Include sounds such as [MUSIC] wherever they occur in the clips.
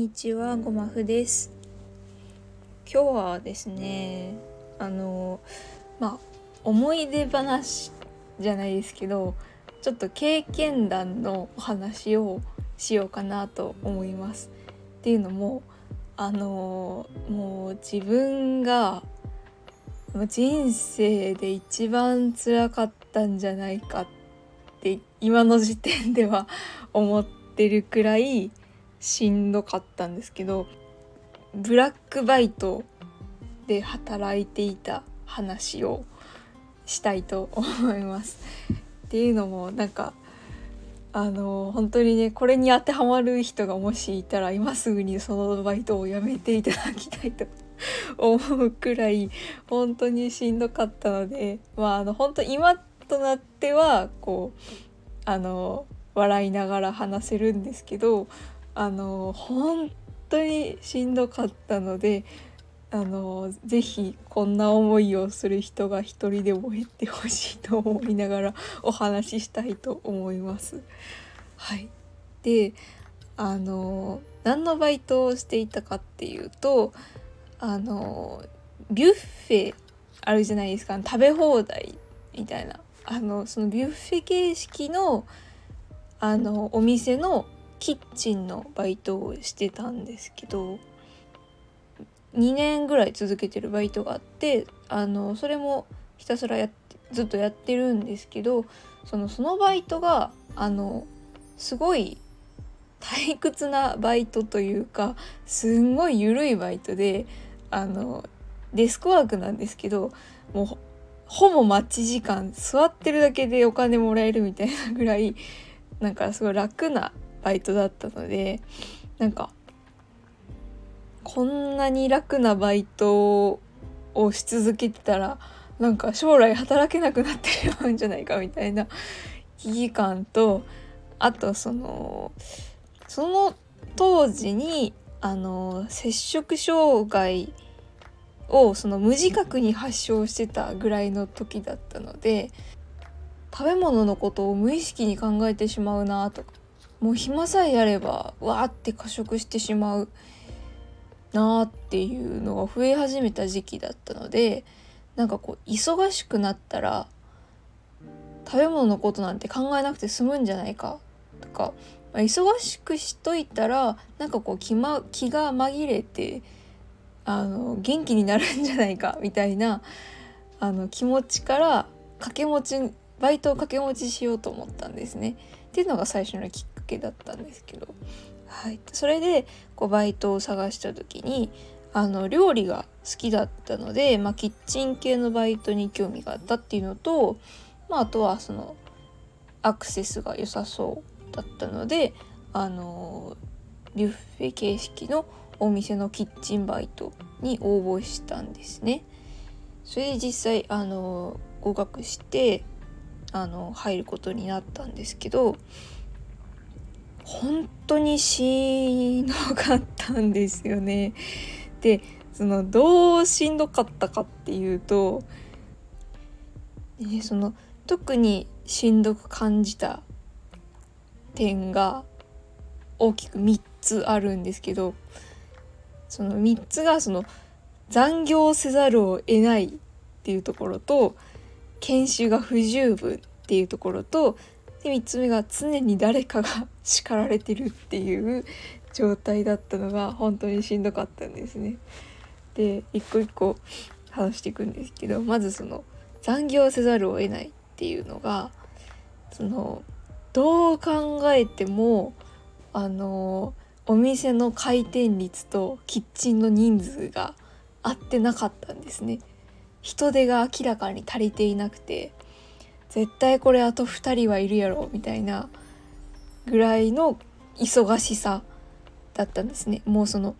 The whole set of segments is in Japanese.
にちはごまふです。今日はですねあのまあ思い出話じゃないですけどちょっと経験談のお話をしようかなと思います。っていうのもあのもう自分が人生で一番辛かったんじゃないかって今の時点では思ってるくらいしんどかったんですけどブラックバイトで働いていた話をしたいと思います。っていうのもなんかあの本当にねこれに当てはまる人がもしいたら今すぐにそのバイトをやめていただきたいと [LAUGHS] 思うくらい本当にしんどかったのでまああの本当今となってはこうあの笑いながら話せるんですけどあの本当にしんどかったのであのぜひこんな思いをする人が一人でも減ってほしいと思いながらお話ししたいと思います。はい、であの何のバイトをしていたかっていうとあのビュッフェあるじゃないですか。食べ放題みたいな。あのそのビュッフェ形式のあのお店のキッチンのバイトをしてたんですけど2年ぐらい続けてるバイトがあってあのそれもひたすらやってずっとやってるんですけどそのそのバイトがあのすごい退屈なバイトというかすんごい緩いバイトであのデスクワークなんですけどもうほぼ待ち時間座ってるだけでお金もらえるみたいなぐらいなんかすごい楽なバイトだったのでなんかこんなに楽なバイトをし続けてたらなんか将来働けなくなってしまうんじゃないかみたいな危機感とあとそのその当時にあの摂食障害をその無自覚に発症してたぐらいの時だったので食べ物のことを無意識に考えてしまうなとかもう暇さえあればわーって過食してしまうなーっていうのが増え始めた時期だったのでなんかこう忙しくなったら食べ物のことなんて考えなくて済むんじゃないか？とか、まあ、忙しくしといたらなんかこう気,、ま、気が紛れてあの元気になるんじゃないか？[LAUGHS] みたいなあの気持ちから掛け持ちバイトを掛け持ちしようと思ったんですね。っていうのが最初のきっけだったんですけど、はい、それでこうバイトを探した時にあの料理が好きだったので、まあ、キッチン系のバイトに興味があったっていうのと、まあ、あとはそのアクセスが良さそうだったのであのビュッフェ形式のお店のキッチンバイトに応募したんですね。それで実際あの合格してあの入ることになったんですけど本当にしんどかったんですよね。[LAUGHS] でそのどうしんどかったかっていうと、ね、その特にしんどく感じた点が大きく3つあるんですけどその3つがその残業せざるを得ないっていうところと研修が不十分っていうところとで3つ目が常に誰かが叱られてるっていう状態だったのが本当にしんどかったんですね。で一個一個話していくんですけどまずその残業せざるを得ないっていうのがそのどう考えてもあのお店の回転率とキッチンの人数が合ってなかったんですね。人手が明らかに足りていなくて絶対これあと2人はいるやろみたいなぐらいの忙しさだったんですね。もうその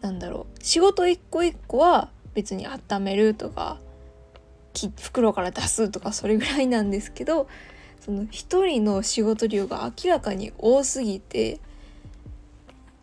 なんだろう仕事一個一個は別に温めるとか袋から出すとかそれぐらいなんですけどその一人の仕事量が明らかに多すぎて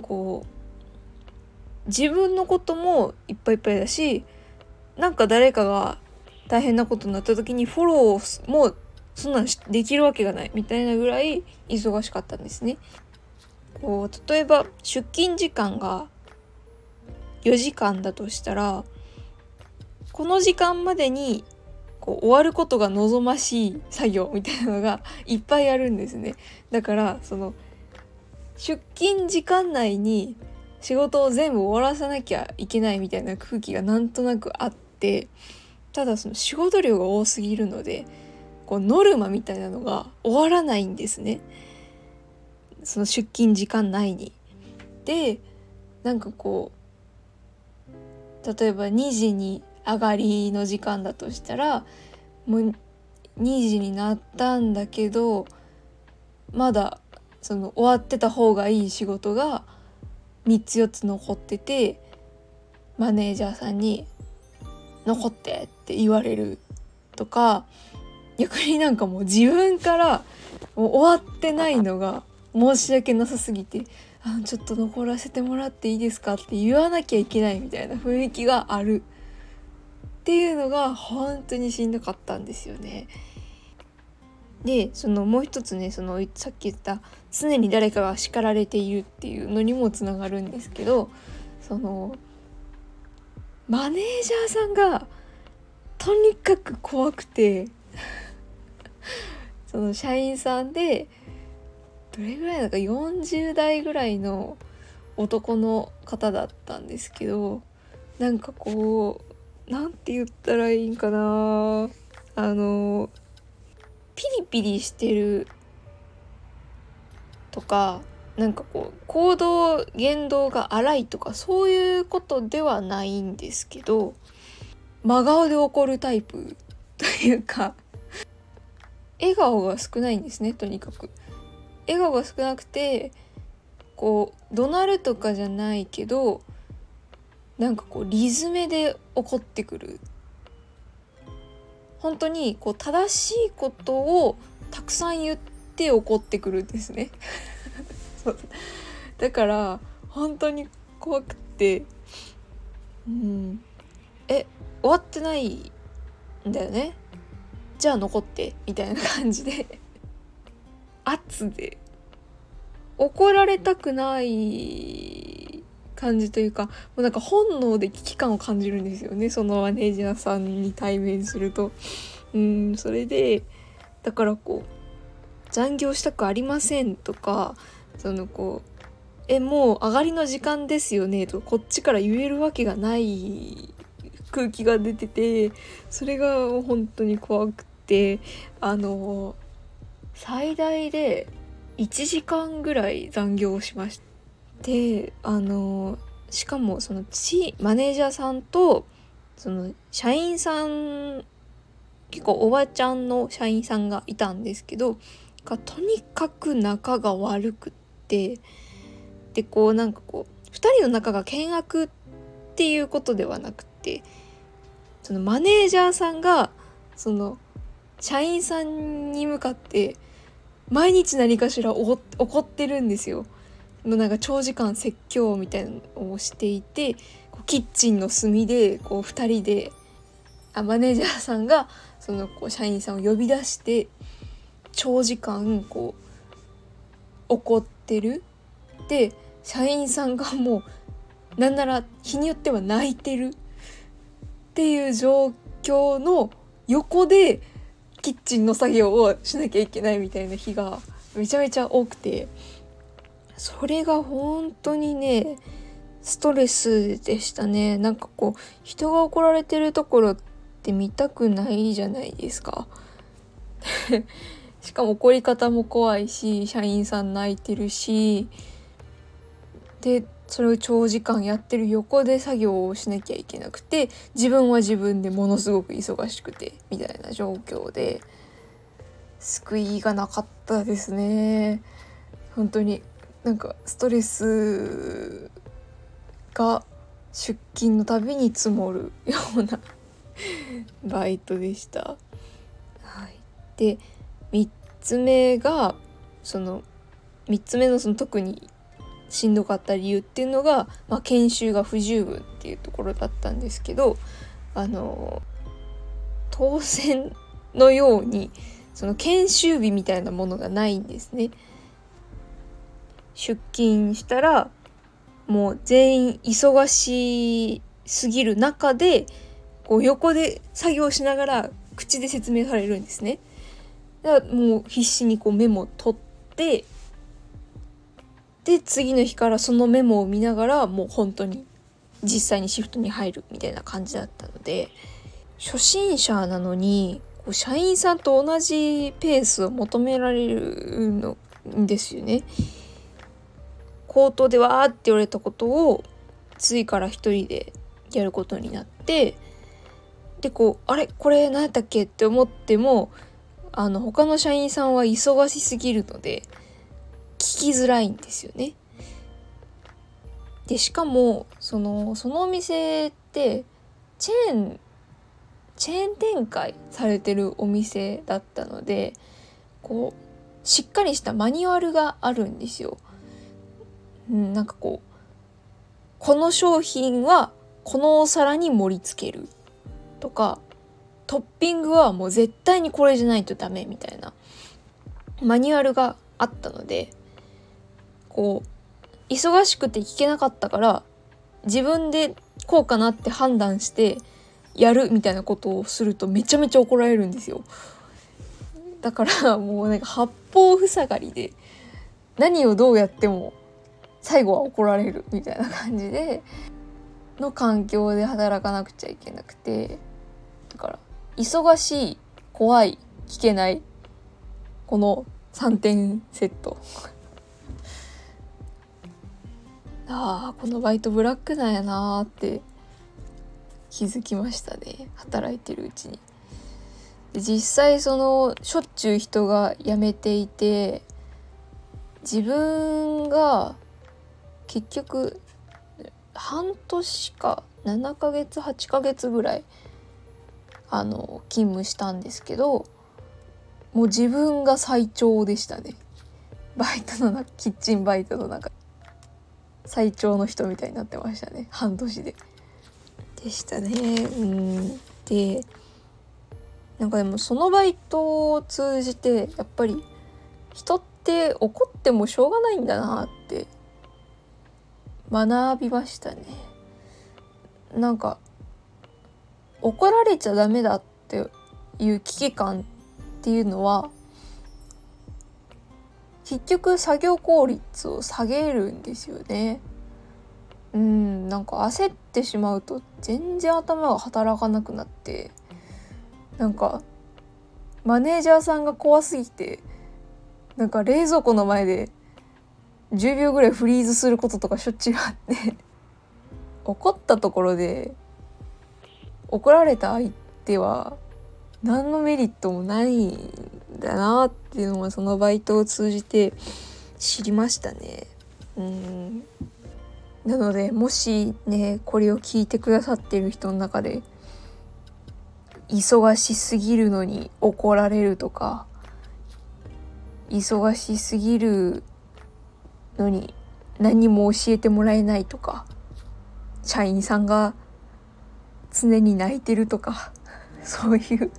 こう自分のこともいっぱいいっぱいだしなんか誰かが大変なことになった時にフォローもそんなんできるわけがないみたいなぐらい忙しかったんですね。こう例えば出勤時間が4時間だとしたらこの時間までにこう終わることが望ましい作業みたいなのがいっぱいあるんですねだからその出勤時間内に仕事を全部終わらさなきゃいけないみたいな空気がなんとなくあってただその仕事量が多すぎるのでこうノルマみたいなのが終わらないんですねその出勤時間内に。でなんかこう例えば2時に上がりの時間だとしたらもう2時になったんだけどまだその終わってた方がいい仕事が3つ4つ残っててマネージャーさんに「残って」って言われるとか逆になんかもう自分からもう終わってないのが申し訳なさすぎて「あちょっと残らせてもらっていいですか?」って言わなきゃいけないみたいな雰囲気があるっていうのが本当にしんどかったんですよね。でそのもう一つねそのさっき言った常に誰かが叱られているっていうのにもつながるんですけどそのマネージャーさんがとにかく怖くて [LAUGHS] その社員さんでどれぐらいだか40代ぐらいの男の方だったんですけどなんかこうなんて言ったらいいんかなあのピリピリしてるとかなんかこう行動言動が荒いとかそういうことではないんですけど真顔で怒るタイプ [LAUGHS] というか笑顔が少ないんですねとにかく。笑顔が少なくてこう怒鳴るとかじゃないけどなんかこうリズムで怒ってくる本当にこう正しいことをたくさん言って怒ってくるんですねそうだから本当に怖くて。うん。え終わってないんだよね？じゃあ残って。みたいな感じで。圧で。怒られたくない感じというかもうなんか本能で危機感を感じるんですよね。そのマネージャーさんに対面すると。うんそれでだからこう残業したくありませんとかそのこうえもう上がりの時間ですよねとこっちから言えるわけがない空気が出ててそれが本当に怖くてあの最大で1時間ぐらい残業をしましてあのしかもそのチマネージャーさんとその社員さん結構おばちゃんの社員さんがいたんですけどがとにかく仲が悪くってでこうなんかこう2人の仲が険悪っていうことではなくてそのマネージャーさんがその社員さんに向かって毎日何かしら怒ってるんですよ。のなんか長時間説教みたいなのをしていてキッチンの隅でこう2人であマネージャーさんがそのこう社員さんを呼び出して長時間こう怒っててる。で社員さんがもうなんなら日によっては泣いてるっていう状況の横でキッチンの作業をしなきゃいけないみたいな日がめちゃめちゃ多くて。それが本当にねストレスでしたね。なんかこう人が怒られてるところって見たくないじゃないですか。しかも怒り方も怖いし社員さん泣いてるしでそれを長時間やってる横で作業をしなきゃいけなくて自分は自分でものすごく忙しくてみたいな状況で救いがなかったですね本当になんかストレスが出勤のたびに積もるような [LAUGHS] バイトでした。はい、で3つ目がその3つ目のその特にしんどかった理由っていうのが、まあ、研修が不十分っていうところだったんですけどあの当選のようにその研修日みたいなものがないんですね。出勤したらもう全員忙しすぎる中でこう横で作業しながら口で説明されるんですね。だからもう必死にこうメモを取ってで次の日からそのメモを見ながらもう本当に実際にシフトに入るみたいな感じだったので初心者なのにこう社員さんと同じペースを求められるのんですよね。口頭でわーって言われたことを次から一人でやることになってでこうあれ？これ何やったっけ？って思ってもあの他の社員さんは忙しすぎるので聞きづらいんですよね。でしかもそのそのお店ってチェーンチェーン展開されてるお店だったのでこうしっかりしたマニュアルがあるんですよ。うん、なんかこうこの商品はこのお皿に盛り付けるとかトッピングはもう絶対にこれじゃないとダメみたいなマニュアルがあったのでこう忙しくて聞けなかったから自分でこうかなって判断してやるみたいなことをするとめちゃめちゃ怒られるんですよ。だからもうなんか八方塞がりで何をどうやっても最後は怒られるみたいな感じでの環境で働かなくちゃいけなくてだから忙しい怖い聞けないこの3点セット [LAUGHS] ああこのバイトブラックなんやなーって気づきましたね働いてるうちに。実際そのしょっちゅう人が辞めていて自分が結局半年か7ヶ月8ヶ月ぐらいあの勤務したんですけどもう自分が最長でしたねバイトのなキッチンバイトの中最長の人みたいになってましたね半年で。でしたね。うんでなんかでもそのバイトを通じてやっぱり人って怒ってもしょうがないんだなって学びましたね。なんか怒られちゃダメだっていう危機感っていうのは結局作業効率を下げるんですよね。うんなんか焦ってしまうと全然頭が働かなくなってなんかマネージャーさんが怖すぎてなんか冷蔵庫の前で10秒ぐらいフリーズすることとかしょっちゅうあって怒ったところで怒られた相手は何のメリットもないんだなっていうのもそのバイトを通じて知りましたね。うんなのでもしねこれを聞いてくださってる人の中で忙しすぎるのに怒られるとか忙しすぎるのに何も教えてもらえないとか社員さんが常に泣いてるとかそういう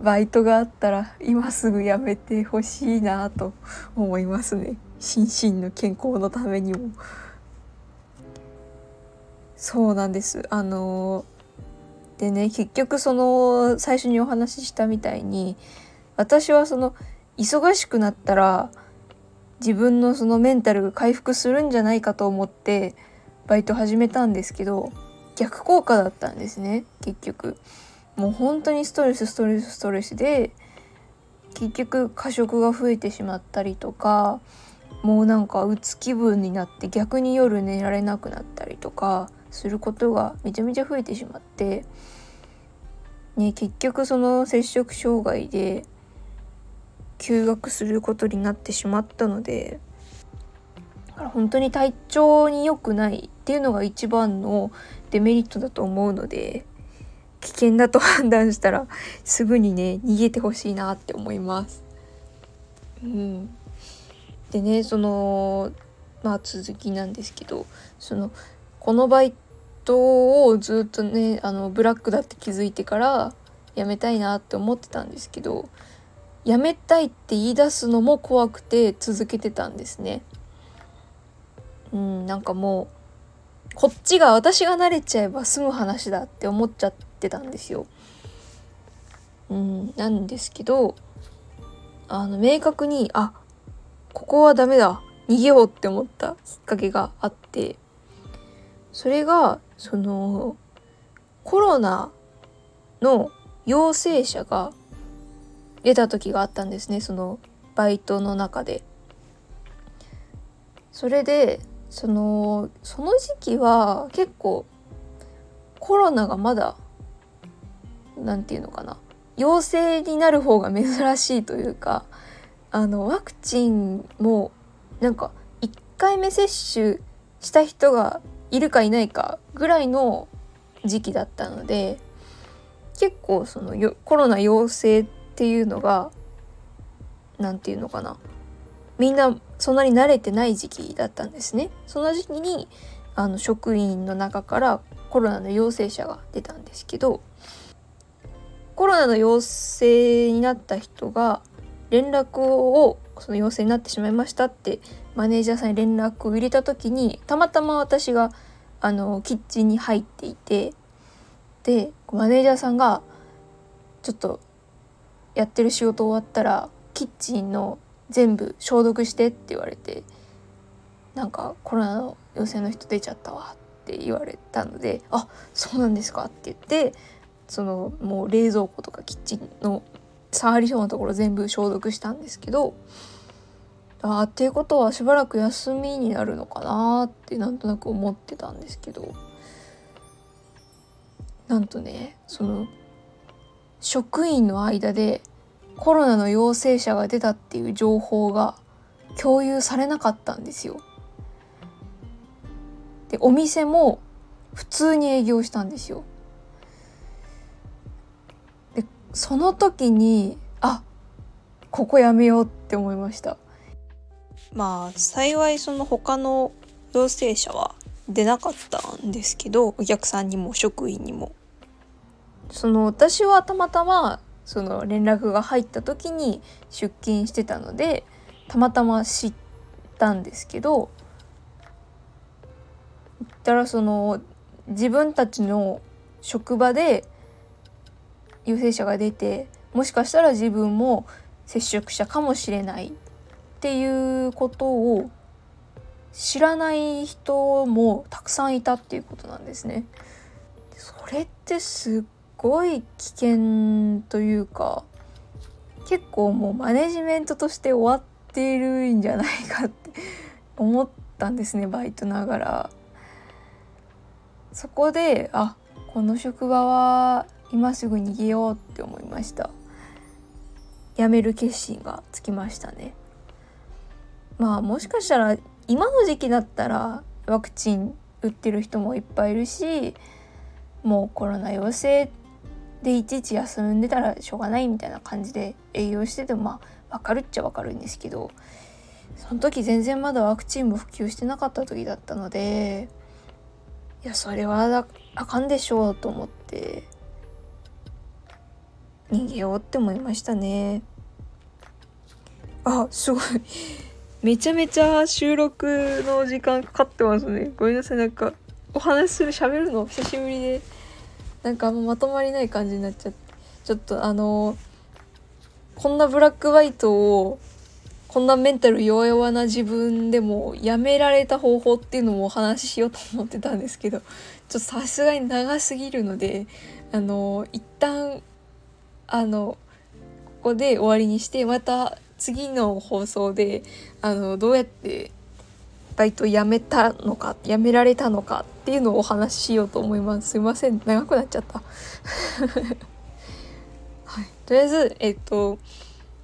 バイトがあったら今すぐやめてほしいなと思いますね心身の健康のためにも。そうなんですあのでね結局その最初にお話ししたみたいに私はその忙しくなったら自分のそのメンタルが回復するんじゃないかと思ってバイト始めたんですけど逆効果だったんですね結局。もう本当にストレスストレスストレスで結局過食が増えてしまったりとかもうなんかうつ気分になって逆に夜寝られなくなったりとかすることがめちゃめちゃ増えてしまって、ね、結局その摂食障害で休学することになってしまったので本当に体調に良くないっていうのが一番のデメリットだと思うので危険だと判断したらすぐにね逃げてほしいなって思います。うん、でねそのまあ続きなんですけどそのこのバイトをずっとねあのブラックだって気づいてから辞めたいなって思ってたんですけど辞めたいって言い出すのも怖くて続けてたんですね。うんなんかもうこっちが私が慣れちゃえば済む話だって思っちゃってたんですよ。うん、なんですけどあの明確にあここはダメだ逃げようって思ったきっかけがあってそれがそのコロナの陽性者が出た時があったんですねそのバイトの中で。それでそのその時期は結構コロナがまだ何て言うのかな。陽性になる方が珍しいというかあのワクチンもなんか1回目接種した人がいるかいないかぐらいの時期だったので結構そのコロナ陽性っていうのが何て言うのかな。みんなそんなに慣れてない時期だったんですね。その時期にあの職員の中からコロナの陽性者が出たんですけどコロナの陽性になった人が連絡をその陽性になってしまいましたってマネージャーさんに連絡を入れた時にたまたま私があのキッチンに入っていてでマネージャーさんがちょっとやってる仕事終わったらキッチンの全部消毒してって言われてなんかコロナの陽性の人出ちゃったわって言われたので「あそうなんですか」って言ってそのもう冷蔵庫とかキッチンの触りそうなところ全部消毒したんですけどあっていうことはしばらく休みになるのかなってなんとなく思ってたんですけどなんとねその職員の間でコロナの陽性者が出たっていう情報が共有されなかったんですよ。でお店も普通に営業したんですよ。でその時にあここやめようって思いました。まあ幸いその他の陽性者は出なかったんですけどお客さんにも職員にも。その私はたまたまその連絡が入った時に出勤してたのでたまたま知ったんですけど言ったらその自分たちの職場で陽性者が出てもしかしたら自分も接触者かもしれないっていうことを知らない人もたくさんいたっていうことなんですね。それってすっごい危険というか結構もうマネジメントとして終わっているんじゃないかって [LAUGHS] 思ったんですねバイトながら。そこであこの職場は今すぐ逃げようって思いました辞める決心がつきましたねまあもしかしたら今の時期だったらワクチン打ってる人もいっぱいいるしもうコロナ陽性でいちいち休んでたらしょうがないみたいな感じで営業しててもまあ分かるっちゃ分かるんですけどその時全然まだワクチンも普及してなかった時だったのでいやそれはあかんでしょうと思って逃げようって思いましたね。あすごい。めちゃめちゃ収録の時間かかってますね。ごめんなさい。なんかお話しする喋るの久しぶりで。なんかあんままとまりない感じになっちゃってちょっとあのこんなブラックバイトをこんなメンタル弱々な自分でもやめられた方法っていうのもお話ししようと思ってたんですけどちょっとさすがに長すぎるのであの一旦あのここで終わりにしてまた次の放送であのどうやってバイト辞めたのか辞められたのかっていうのをお話ししようと思います。すいません。長くなっちゃった。[LAUGHS] はい。とりあえずえっと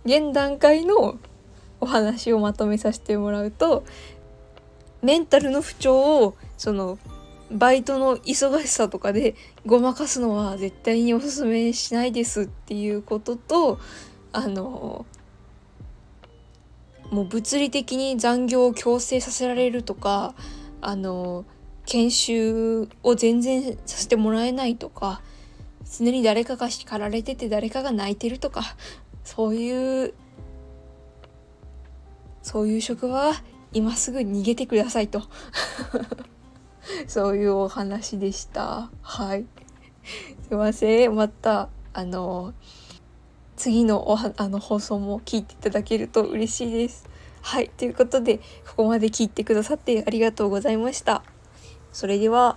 現段階のお話をまとめさせてもらうとメンタルの不調をそのバイトの忙しさとかでごまかすのは絶対におすすめしないですっていうこととあのもう物理的に残業を強制させられるとかあの研修を全然させてもらえないとか常に誰かが叱られてて誰かが泣いてるとかそういうそういう職場は今すぐ逃げてくださいと。[LAUGHS] そういうお話でした。はい。すいません。またあの次のおはあの放送も聞いていただけると嬉しいです。はい。ということでここまで聞いてくださってありがとうございました。それでは